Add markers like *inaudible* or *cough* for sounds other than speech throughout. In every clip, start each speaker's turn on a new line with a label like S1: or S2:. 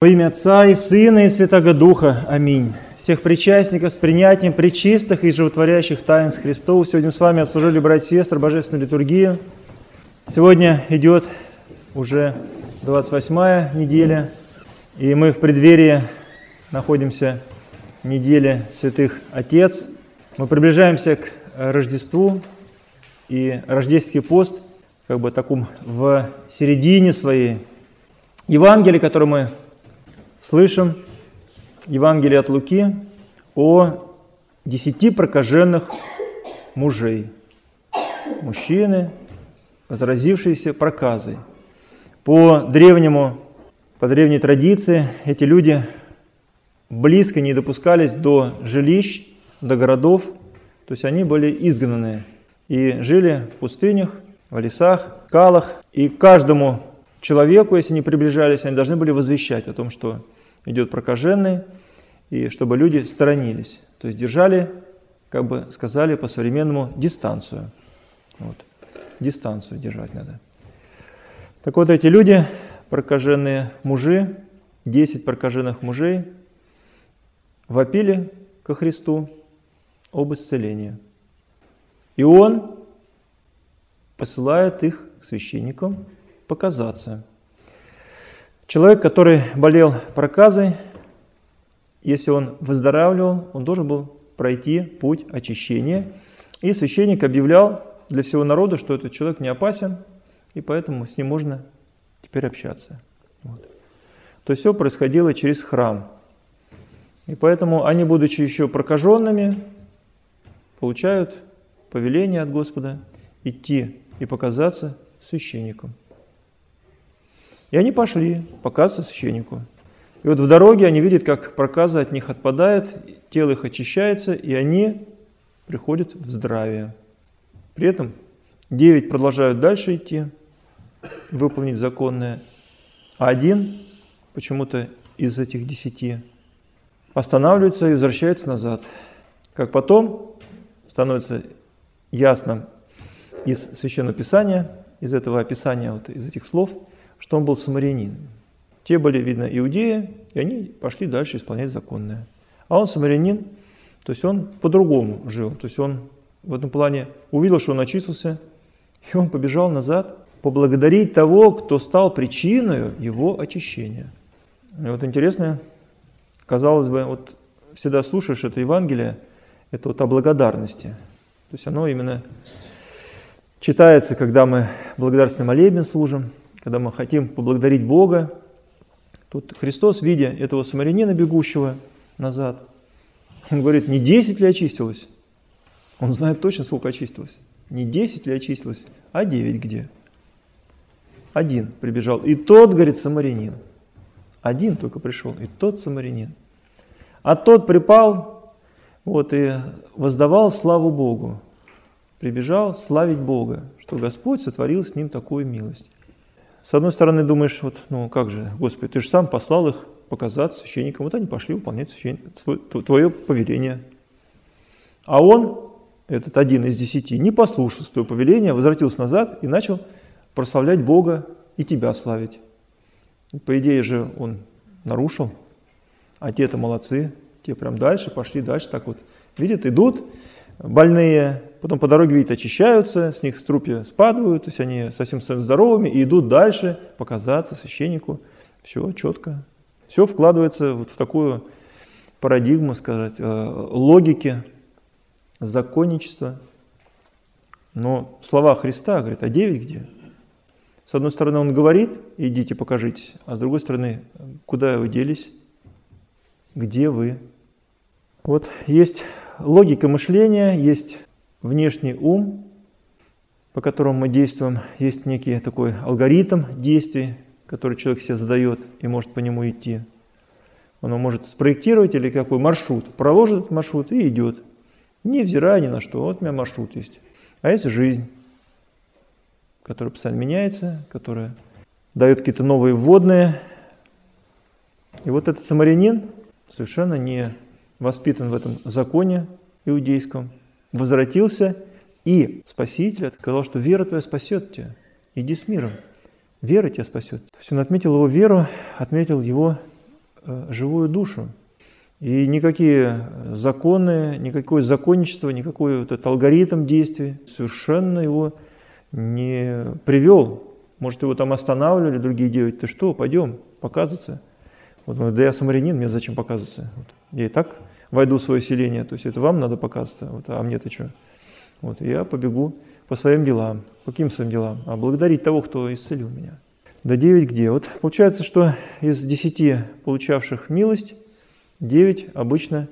S1: Во имя Отца и Сына и Святого Духа. Аминь. Всех причастников с принятием причистых и животворящих таинств Христов. Сегодня с вами отслужили, братья и Божественную литургию. Сегодня идет уже 28 неделя, и мы в преддверии находимся недели святых Отец. Мы приближаемся к Рождеству, и рождественский пост как бы таком в середине своей. Евангелие, которое мы слышим Евангелие от Луки о десяти прокаженных мужей. Мужчины, возразившиеся проказой. По древнему, по древней традиции эти люди близко не допускались до жилищ, до городов, то есть они были изгнаны и жили в пустынях, в лесах, скалах. И каждому человеку, если не приближались, они должны были возвещать о том, что идет прокаженный, и чтобы люди сторонились. То есть держали, как бы сказали по-современному, дистанцию. Вот. Дистанцию держать надо. Так вот эти люди, прокаженные мужи, 10 прокаженных мужей, вопили ко Христу об исцелении. И Он посылает их к священникам показаться – Человек, который болел проказой, если он выздоравливал, он должен был пройти путь очищения. И священник объявлял для всего народа, что этот человек не опасен, и поэтому с ним можно теперь общаться. Вот. То есть все происходило через храм. И поэтому они, будучи еще прокаженными, получают повеление от Господа идти и показаться священником. И они пошли показываться священнику. И вот в дороге они видят, как проказа от них отпадает, тело их очищается, и они приходят в здравие. При этом девять продолжают дальше идти, выполнить законное, а один почему-то из этих десяти останавливается и возвращается назад. Как потом становится ясно из Священного Писания, из этого описания, вот из этих слов – что он был самарянин. Те были, видно, иудеи, и они пошли дальше исполнять законное. А он самарянин, то есть он по-другому жил. То есть он в этом плане увидел, что он очистился, и он побежал назад поблагодарить того, кто стал причиной его очищения. И вот интересно, казалось бы, вот всегда слушаешь это Евангелие, это вот о благодарности. То есть оно именно читается, когда мы благодарственный молебен служим, когда мы хотим поблагодарить Бога, тут Христос, видя этого самарянина, бегущего назад, он говорит, не 10 ли очистилось? Он знает точно, сколько очистилось. Не 10 ли очистилось, а 9 где? Один прибежал. И тот, говорит, самарянин. Один только пришел, и тот самарянин. А тот припал вот, и воздавал славу Богу. Прибежал славить Бога, что Господь сотворил с ним такую милость. С одной стороны, думаешь, вот, ну как же, Господи, ты же сам послал их показаться священникам. Вот они пошли выполнять священ... твое повеление. А он, этот один из десяти, не послушал твоего повеления, возвратился назад и начал прославлять Бога и тебя славить. По идее же он нарушил, а те-то молодцы, те прям дальше, пошли дальше, так вот. Видят, идут больные, потом по дороге, видят, очищаются, с них струпья спадают, то есть они совсем становятся здоровыми и идут дальше показаться священнику. Все четко. Все вкладывается вот в такую парадигму, сказать, э, логики, законничества. Но слова Христа, говорит, а девять где? С одной стороны, он говорит, идите, покажитесь, а с другой стороны, куда вы делись? Где вы? Вот есть логика мышления, есть внешний ум, по которому мы действуем, есть некий такой алгоритм действий, который человек себе задает и может по нему идти. Он может спроектировать или какой маршрут, проложит этот маршрут и идет, невзирая ни на что. Вот у меня маршрут есть. А есть жизнь, которая постоянно меняется, которая дает какие-то новые вводные. И вот этот самарянин совершенно не воспитан в этом законе иудейском, возвратился и Спаситель сказал, что вера твоя спасет тебя. Иди с миром. Вера тебя спасет. То есть он отметил его веру, отметил его э, живую душу. И никакие законы, никакое законничество, никакой вот этот алгоритм действий совершенно его не привел. Может, его там останавливали другие делать. Ты что, пойдем, показываться. Вот, да я самарянин, мне зачем показываться? Вот. Я и так войду в свое селение, то есть это вам надо показываться, вот, а мне-то что? Вот, я побегу по своим делам. По каким своим делам? А благодарить того, кто исцелил меня. Да девять где? Вот получается, что из десяти получавших милость, девять обычно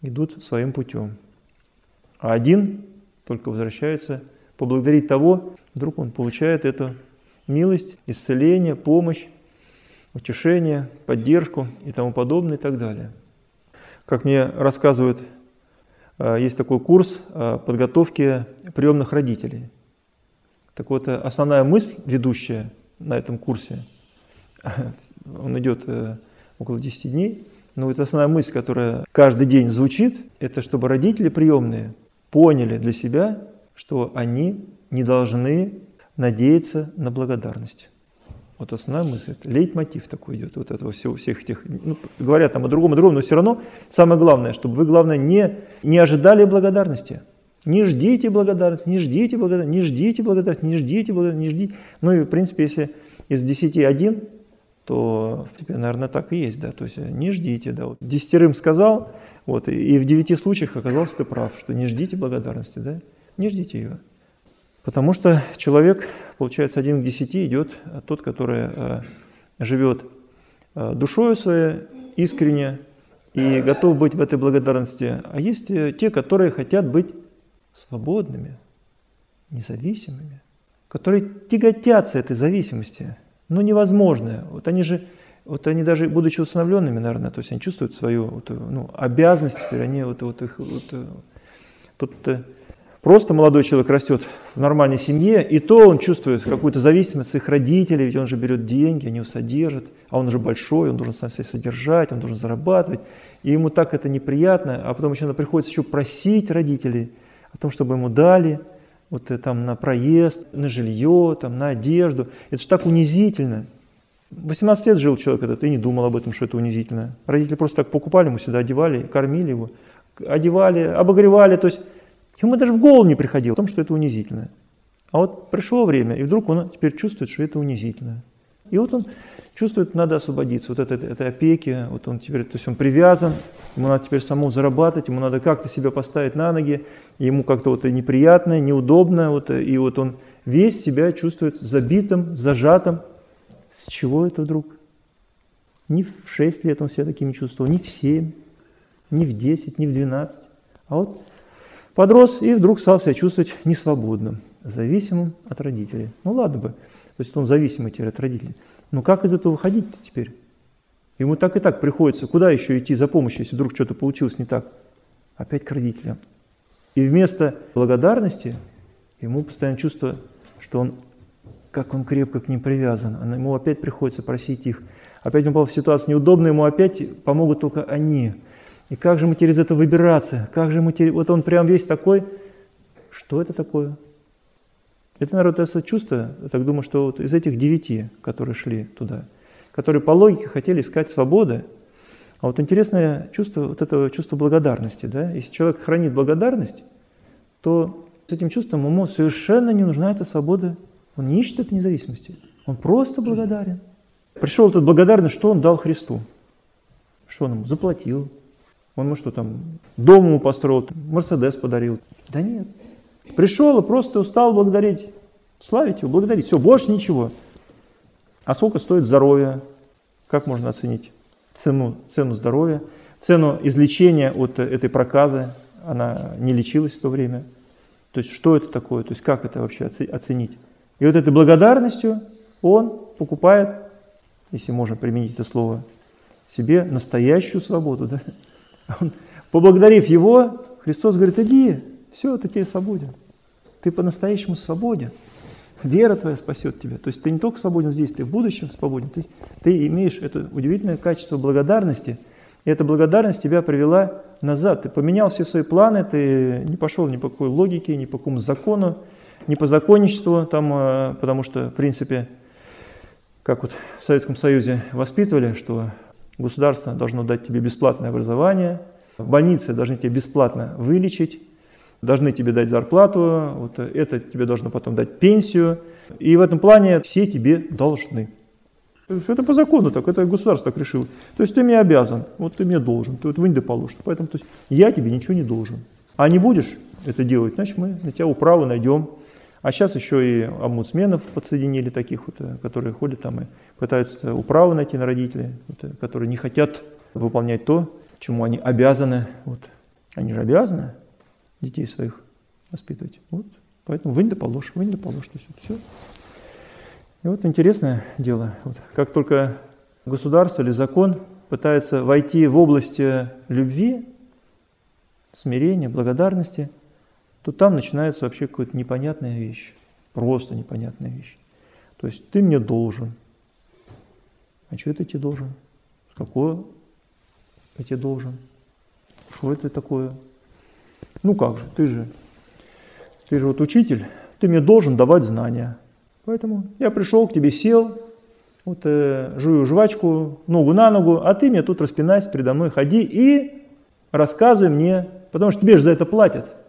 S1: идут своим путем. А один только возвращается поблагодарить того, вдруг он получает эту милость, исцеление, помощь, утешение, поддержку и тому подобное и так далее. Как мне рассказывают Э, есть такой курс э, подготовки приемных родителей. Так вот, э, основная мысль, ведущая на этом курсе, *laughs* он идет около 10 дней, но вот основная мысль, которая каждый день звучит, это чтобы родители приемные поняли для себя, что они не должны надеяться на благодарность. Вот основная мысль, лейтмотив такой идет, вот этого всего, всех этих, ну, говорят там о другом, о другом, но все равно самое главное, чтобы вы, главное, не, не ожидали благодарности. Не ждите благодарности, не ждите благодарности, не ждите благодарности, не ждите благодарности, не ждите. Ну и, в принципе, если из десяти один, то, в принципе, наверное, так и есть, да, то есть не ждите, да. Вот десятерым сказал, вот, и в девяти случаях оказался ты прав, что не ждите благодарности, да, не ждите ее. Потому что человек, получается, один к десяти идет тот, который э, живет э, душою своей искренне и готов быть в этой благодарности. А есть э, те, которые хотят быть свободными, независимыми, которые тяготятся этой зависимости, но невозможное. Вот они же, вот они даже, будучи установленными, наверное, то есть они чувствуют свою ну, обязанность, теперь они вот, вот их, вот, тут Просто молодой человек растет в нормальной семье, и то он чувствует какую-то зависимость от своих родителей, ведь он же берет деньги, они его содержат, а он уже большой, он должен сам себя содержать, он должен зарабатывать, и ему так это неприятно, а потом еще приходится еще просить родителей о том, чтобы ему дали, вот э, там на проезд, на жилье, там, на одежду. Это же так унизительно. 18 лет жил человек этот и не думал об этом, что это унизительно. Родители просто так покупали ему сюда, одевали, кормили его, одевали, обогревали, то есть Ему даже в голову не приходило о том, что это унизительно. А вот пришло время, и вдруг он теперь чувствует, что это унизительно. И вот он чувствует, надо освободиться вот от этой, этой опеки, вот он теперь, то есть он привязан, ему надо теперь самому зарабатывать, ему надо как-то себя поставить на ноги, ему как-то вот неприятно, неудобно, вот, и вот он весь себя чувствует забитым, зажатым. С чего это вдруг? Не в 6 лет он себя таким чувствовал, не в 7, не в 10, не в 12, а вот Подрос и вдруг стал себя чувствовать несвободным, зависимым от родителей. Ну ладно бы, то есть он зависимый теперь от родителей. Но как из этого выходить теперь? Ему так и так приходится, куда еще идти за помощью, если вдруг что-то получилось не так? Опять к родителям. И вместо благодарности ему постоянно чувство, что он, как он крепко к ним привязан. Ему опять приходится просить их. Опять он попал в ситуацию неудобную, ему опять помогут только они. И как же мы через это выбираться? Как же мы теперь... Вот он прям весь такой. Что это такое? Это, наверное, это чувство, я так думаю, что вот из этих девяти, которые шли туда, которые по логике хотели искать свободы, а вот интересное чувство, вот это чувство благодарности, да, если человек хранит благодарность, то с этим чувством ему совершенно не нужна эта свобода, он не ищет этой независимости, он просто благодарен. Пришел этот благодарность, что он дал Христу, что он ему заплатил, он ему что там, дом ему построил, Мерседес подарил. Да нет. Пришел и просто устал благодарить. Славить его, благодарить. Все, больше ничего. А сколько стоит здоровье? Как можно оценить цену, цену здоровья? Цену излечения от этой проказы. Она не лечилась в то время. То есть что это такое? То есть как это вообще оценить? И вот этой благодарностью он покупает, если можно применить это слово, себе настоящую свободу. Да? Поблагодарив его, Христос говорит, иди, все, ты теперь свободен. Ты по-настоящему свободен. Вера твоя спасет тебя. То есть ты не только свободен здесь, ты в будущем свободен. Ты, ты имеешь это удивительное качество благодарности. И эта благодарность тебя привела назад. Ты поменял все свои планы, ты не пошел ни по какой логике, ни по какому закону, ни по законничеству, там, э, потому что, в принципе, как вот в Советском Союзе воспитывали, что государство должно дать тебе бесплатное образование, больницы должны тебе бесплатно вылечить, должны тебе дать зарплату, вот это тебе должно потом дать пенсию. И в этом плане все тебе должны. Это по закону так, это государство так решило. То есть ты мне обязан, вот ты мне должен, ты вот вынь да. Поэтому то есть, я тебе ничего не должен. А не будешь это делать, значит мы на тебя управу найдем. А сейчас еще и омбудсменов подсоединили таких вот, э, которые ходят там и пытаются управу найти на родителей, вот, э, которые не хотят выполнять то, чему они обязаны. Вот. Они же обязаны детей своих воспитывать. Вот. Поэтому вынь да положь, вынь да положь. То есть, все. И вот интересное дело. Вот. Как только государство или закон пытается войти в область любви, смирения, благодарности, то там начинается вообще какая-то непонятная вещь. Просто непонятная вещь. То есть ты мне должен. А что это тебе должен? Какое я тебе должен? Что это такое? Ну как же, ты же, ты же вот учитель, ты мне должен давать знания. Поэтому я пришел к тебе, сел, вот э, жую жвачку, ногу на ногу, а ты мне тут распинайся передо мной, ходи и рассказывай мне, потому что тебе же за это платят.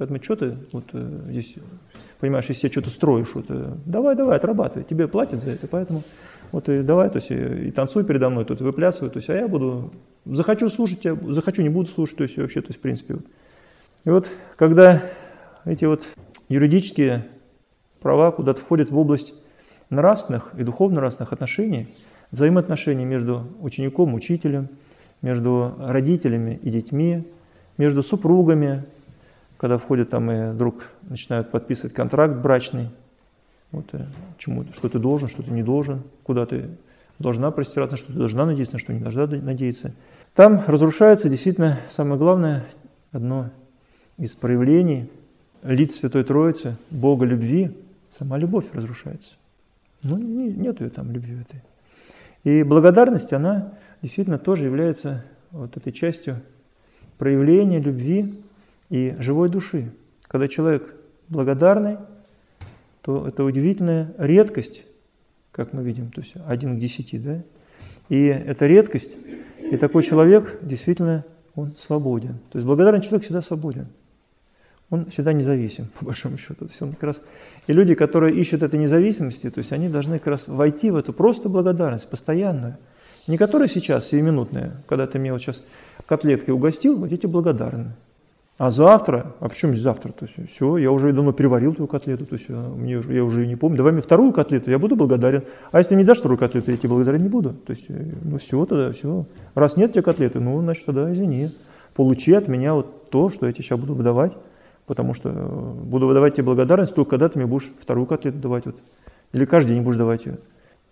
S1: Поэтому что ты вот э, здесь, понимаешь, если что-то строишь, вот, э, давай, давай, отрабатывай, тебе платят за это, поэтому вот и давай, то есть и, и танцуй передо мной, тут выплясывай, то есть, а я буду, захочу слушать тебя, захочу, не буду слушать, то есть вообще, то есть в принципе. Вот. И вот когда эти вот юридические права куда-то входят в область нравственных и духовно-нравственных отношений, взаимоотношений между учеником, учителем, между родителями и детьми, между супругами, когда входят там и вдруг начинают подписывать контракт брачный, вот, э, чему, что ты должен, что ты не должен, куда ты должна простираться, на что ты должна надеяться, на что не должна надеяться. Там разрушается действительно самое главное, одно из проявлений лиц Святой Троицы, Бога любви, сама любовь разрушается. Ну, не, нет ее там, любви этой. И благодарность, она действительно тоже является вот этой частью проявления любви и живой души. Когда человек благодарный, то это удивительная редкость, как мы видим, то есть один к десяти, да? И эта редкость, и такой человек действительно, он свободен. То есть благодарный человек всегда свободен он всегда независим, *laughs* по большому счету. То есть он как раз... И люди, которые ищут этой независимости, то есть они должны как раз войти в эту просто благодарность, постоянную. Не которая сейчас, сиюминутная, когда ты меня вот сейчас котлеткой угостил, вот эти благодарны. А завтра, а почему завтра? То есть все, я уже давно переварил твою котлету, то есть э, мне, я уже не помню. Давай мне вторую котлету, я буду благодарен. А если не дашь вторую котлету, я тебе благодарен не буду. То есть, э, ну все тогда, все. Раз нет тебе котлеты, ну, значит, тогда извини. Получи от меня вот то, что я тебе сейчас буду выдавать потому что э, буду выдавать тебе благодарность только когда ты мне будешь вторую котлету давать. Вот. Или каждый день будешь давать ее.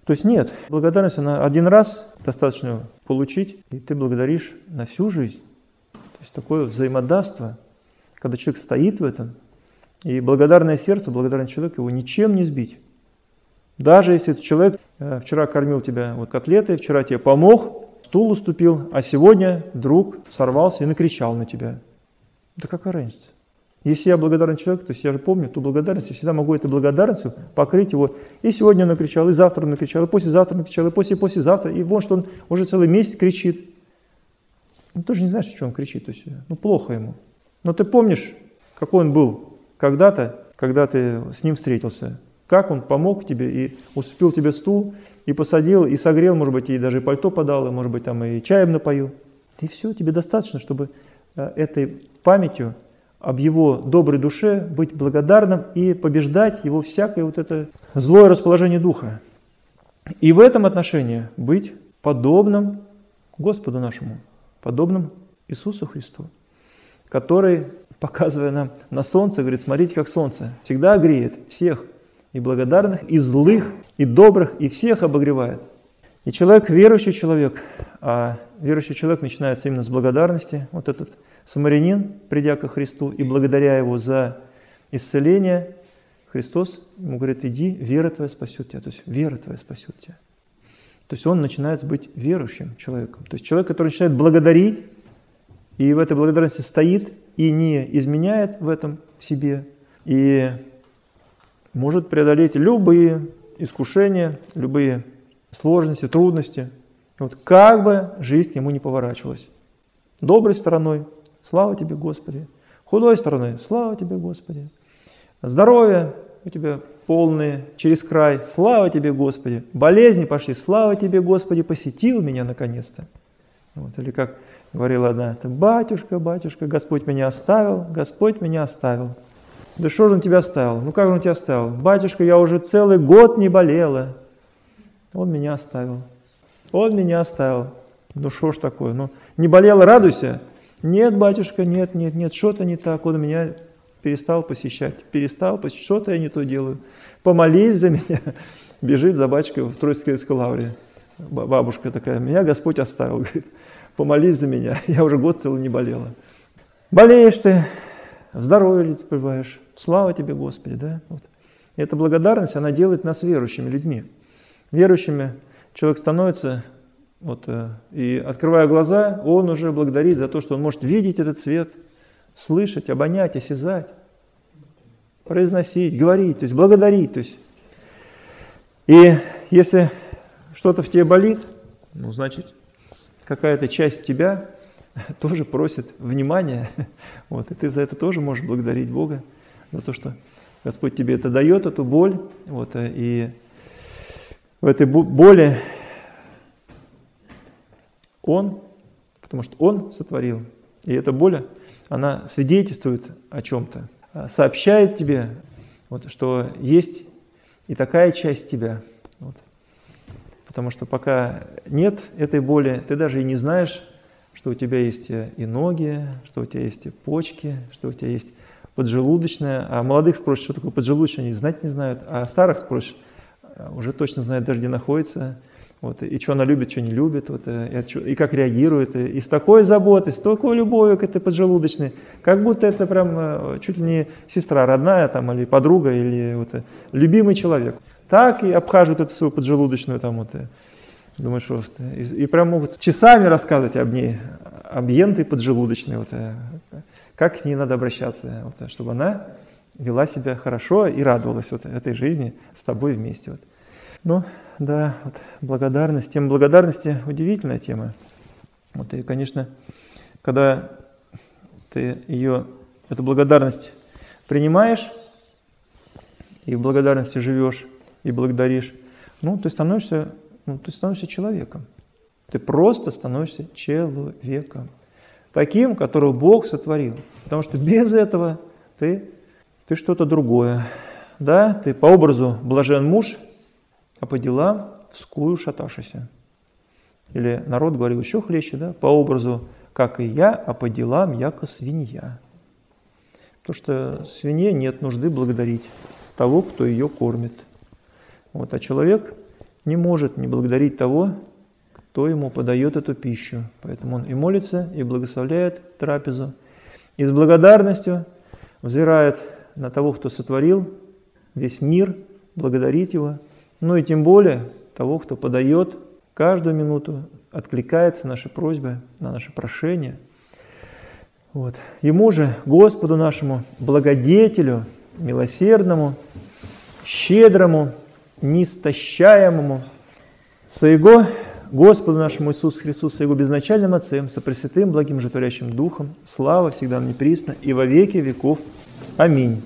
S1: То есть нет, благодарность, она один раз достаточно получить, и ты благодаришь на всю жизнь. То есть такое взаимодавство, когда человек стоит в этом, и благодарное сердце, благодарный человек, его ничем не сбить. Даже если этот человек э, вчера кормил тебя вот котлетой, вчера тебе помог, стул уступил, а сегодня друг сорвался и накричал на тебя. Да какая разница? Если я благодарен человеку, то есть я же помню ту благодарность, я всегда могу этой благодарностью покрыть его. И сегодня он накричал, и завтра он накричал, и послезавтра накричал, и после послезавтра, и вот что он уже целый месяц кричит. Ну, ты не знаешь, что он кричит, то есть, ну, плохо ему. Но ты помнишь, какой он был когда-то, когда ты с ним встретился, как он помог тебе и уступил тебе стул, и посадил, и согрел, может быть, и даже пальто подал, и, может быть, там и чаем напоил. И все, тебе достаточно, чтобы э, этой памятью об его доброй душе, быть благодарным и побеждать его всякое вот это злое расположение духа. И в этом отношении быть подобным Господу нашему, подобным Иисусу Христу, который, *laughs* показывая нам на солнце, говорит, смотрите, как солнце всегда греет всех, и благодарных, и злых, и добрых, и всех обогревает. И человек, верующий человек, а верующий человек начинается именно с благодарности, вот этот – Самарянин, придя ко Христу и благодаря его за исцеление, Христос ему говорит, иди, вера твоя спасет тебя. То есть вера твоя спасет тебя. То есть он начинает быть верующим человеком. То есть человек, который начинает благодарить, и в этой благодарности стоит, и не изменяет в этом себе, и может преодолеть любые искушения, любые сложности, трудности, Вот как бы жизнь ему не поворачивалась. Доброй стороной, слава тебе, Господи. Худой стороной, слава тебе, Господи. Здоровье у тебя полное, через край, слава тебе, Господи. Болезни пошли, слава тебе, Господи, посетил меня наконец-то. Вот, или как говорила одна, батюшка, батюшка, Господь меня оставил, Господь меня оставил. Да что же он тебя оставил? Ну как он тебя оставил? Батюшка, я уже целый год не болела. Он меня оставил. Он меня оставил. Ну что ж такое? Ну не болела, радуйся. Нет, батюшка, нет, нет, нет, что-то не так. Он меня перестал посещать. Перестал посещать. Что-то я не то делаю. Помолись за меня. *laughs* Бежит за батюшкой в Троицкой лавре. Бабушка такая, меня Господь оставил. *laughs* Говорит, помолись за меня. *laughs* Я уже год целый не болела. Болеешь ты, здоровье ли ты пребываешь. Слава тебе, Господи, да? Вот. И эта благодарность, она делает нас верующими людьми. Верующими человек становится, вот, э, и открывая глаза, он уже благодарит за то, что он может видеть этот свет, слышать, обонять, осязать, произносить, говорить, то есть благодарить. То есть. И если что-то в тебе болит, ну, значит, какая-то часть тебя *laughs* тоже просит внимания. *laughs* Вот, и ты за это тоже можешь благодарить Бога за то, что Господь тебе это дает, эту боль. Вот, и в этой боли Он, потому что Он сотворил. И эта боль, она свидетельствует о чем-то, сообщает тебе, вот, что есть и такая часть тебя. Вот. Потому что пока нет этой боли, ты даже и не знаешь, что у тебя есть и ноги, что у тебя есть и почки, что у тебя есть поджелудочная, а молодых спросишь, что такое поджелудочная, они знать не знают, а старых спросишь, а, уже точно знают даже где находится, вот, и что она любит, что не любит, вот, э, и, и как реагирует, и, и с такой заботой, с такой любовью к этой поджелудочной, как будто это прям э, чуть ли не сестра родная, там, или подруга, или вот, э, любимый человек. Так и обхаживают эту свою поджелудочную, там, вот, думаешь, что, и, и прям могут часами рассказывать об ней, об ентой поджелудочной, вот, как к ней надо обращаться, вот, чтобы она вела себя хорошо и радовалась вот этой жизни с тобой вместе. Вот. Ну, да, вот, благодарность. Тема благодарности – удивительная тема. Вот, и, конечно, когда ты ее, эту благодарность принимаешь, и в благодарности живешь, и благодаришь, ну, ты становишься, ну, ты становишься человеком. Ты просто становишься человеком таким, которого Бог сотворил. Потому что без этого ты, ты что-то другое. Да, ты по образу блажен муж, а по делам скую шаташися. Или народ говорил еще хлеще, да, по образу, как и я, а по делам, яко свинья. Потому что свинье нет нужды благодарить того, кто ее кормит. Вот, а человек не может не благодарить того, кто ему подает эту пищу. Поэтому он и молится, и благословляет трапезу, и с благодарностью взирает на того, кто сотворил весь мир, благодарит его, ну и тем более того, кто подает каждую минуту, откликается на наши просьбы, на наши прошения. Вот. Ему же, Господу нашему, благодетелю, милосердному, щедрому, неистощаемому, Своего Господу нашему Иисусу Христу, Его безначальным Отцем, со Пресвятым, благим, Житворящим Духом, слава всегда неприсно и во веки веков. Аминь.